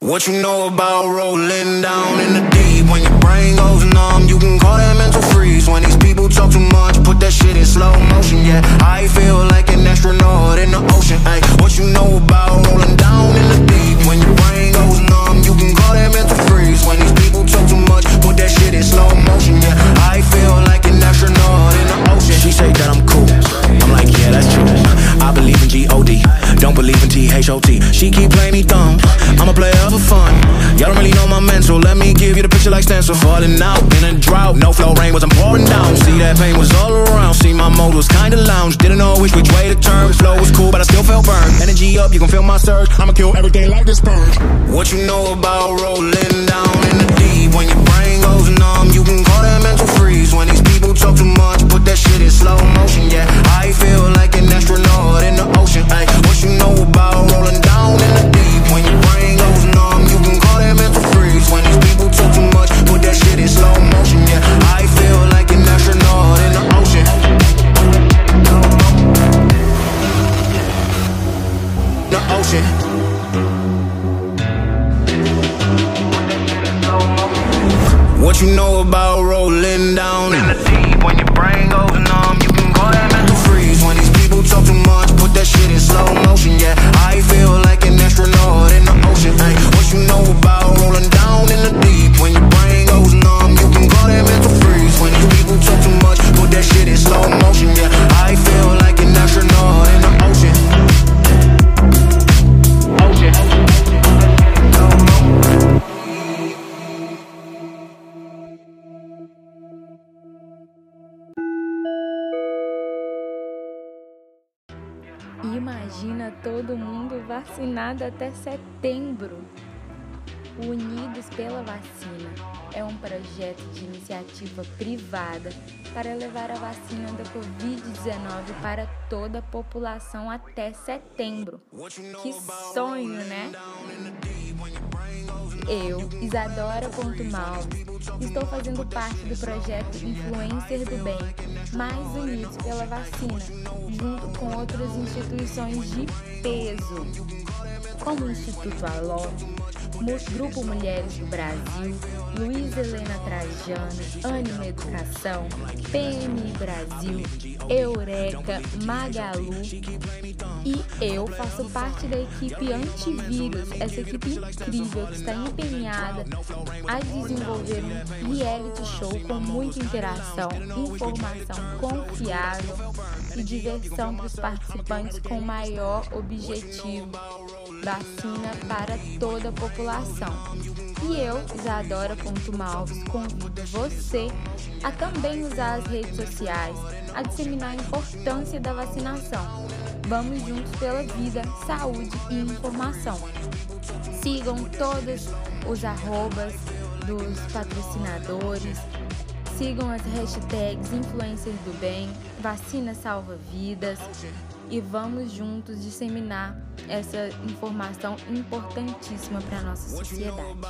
What you know about rolling down in the deep? When your brain goes numb, you can call Don't believe in T-H-O-T. She keep playing me dumb. I'm a player for fun. Y'all don't really know my mental. Let me give you the picture like stencil. Falling out in a drought. No flow rain was I'm pouring down. See that pain was all around. See my mode was kinda lounge. Didn't know which which way to turn. Flow was cool, but I still felt burned. Energy up, you can feel my surge. I'ma kill everything like this purge. What you know about rolling down in the deep? When your The ocean. What you know about rolling down in the deep? When your brain goes Imagina todo mundo vacinado até setembro. Unidos pela Vacina é um projeto de iniciativa privada para levar a vacina da Covid-19 para toda a população até setembro. Que sonho, né? Eu, Isadora estou fazendo parte do projeto Influencer do Bem, mais unidos pela vacina, junto com outras instituições de peso, como o Instituto Mu- Grupo Mulheres do Brasil, Luiz Helena Trajano, Anima Educação, PMI Brasil, Eureka, Magalu e eu faço parte da equipe Antivírus, essa equipe incrível que está empenhada a desenvolver um reality show com muita interação, informação confiável e diversão para os participantes com maior objetivo vacina para toda a população. E eu, Isadora Malves, convido você a também usar as redes sociais, a disseminar a importância da vacinação. Vamos juntos pela vida, saúde e informação. Sigam todos os arrobas dos patrocinadores, sigam as hashtags influencers do bem, vacina salva vidas e vamos juntos disseminar essa informação importantíssima para a nossa sociedade.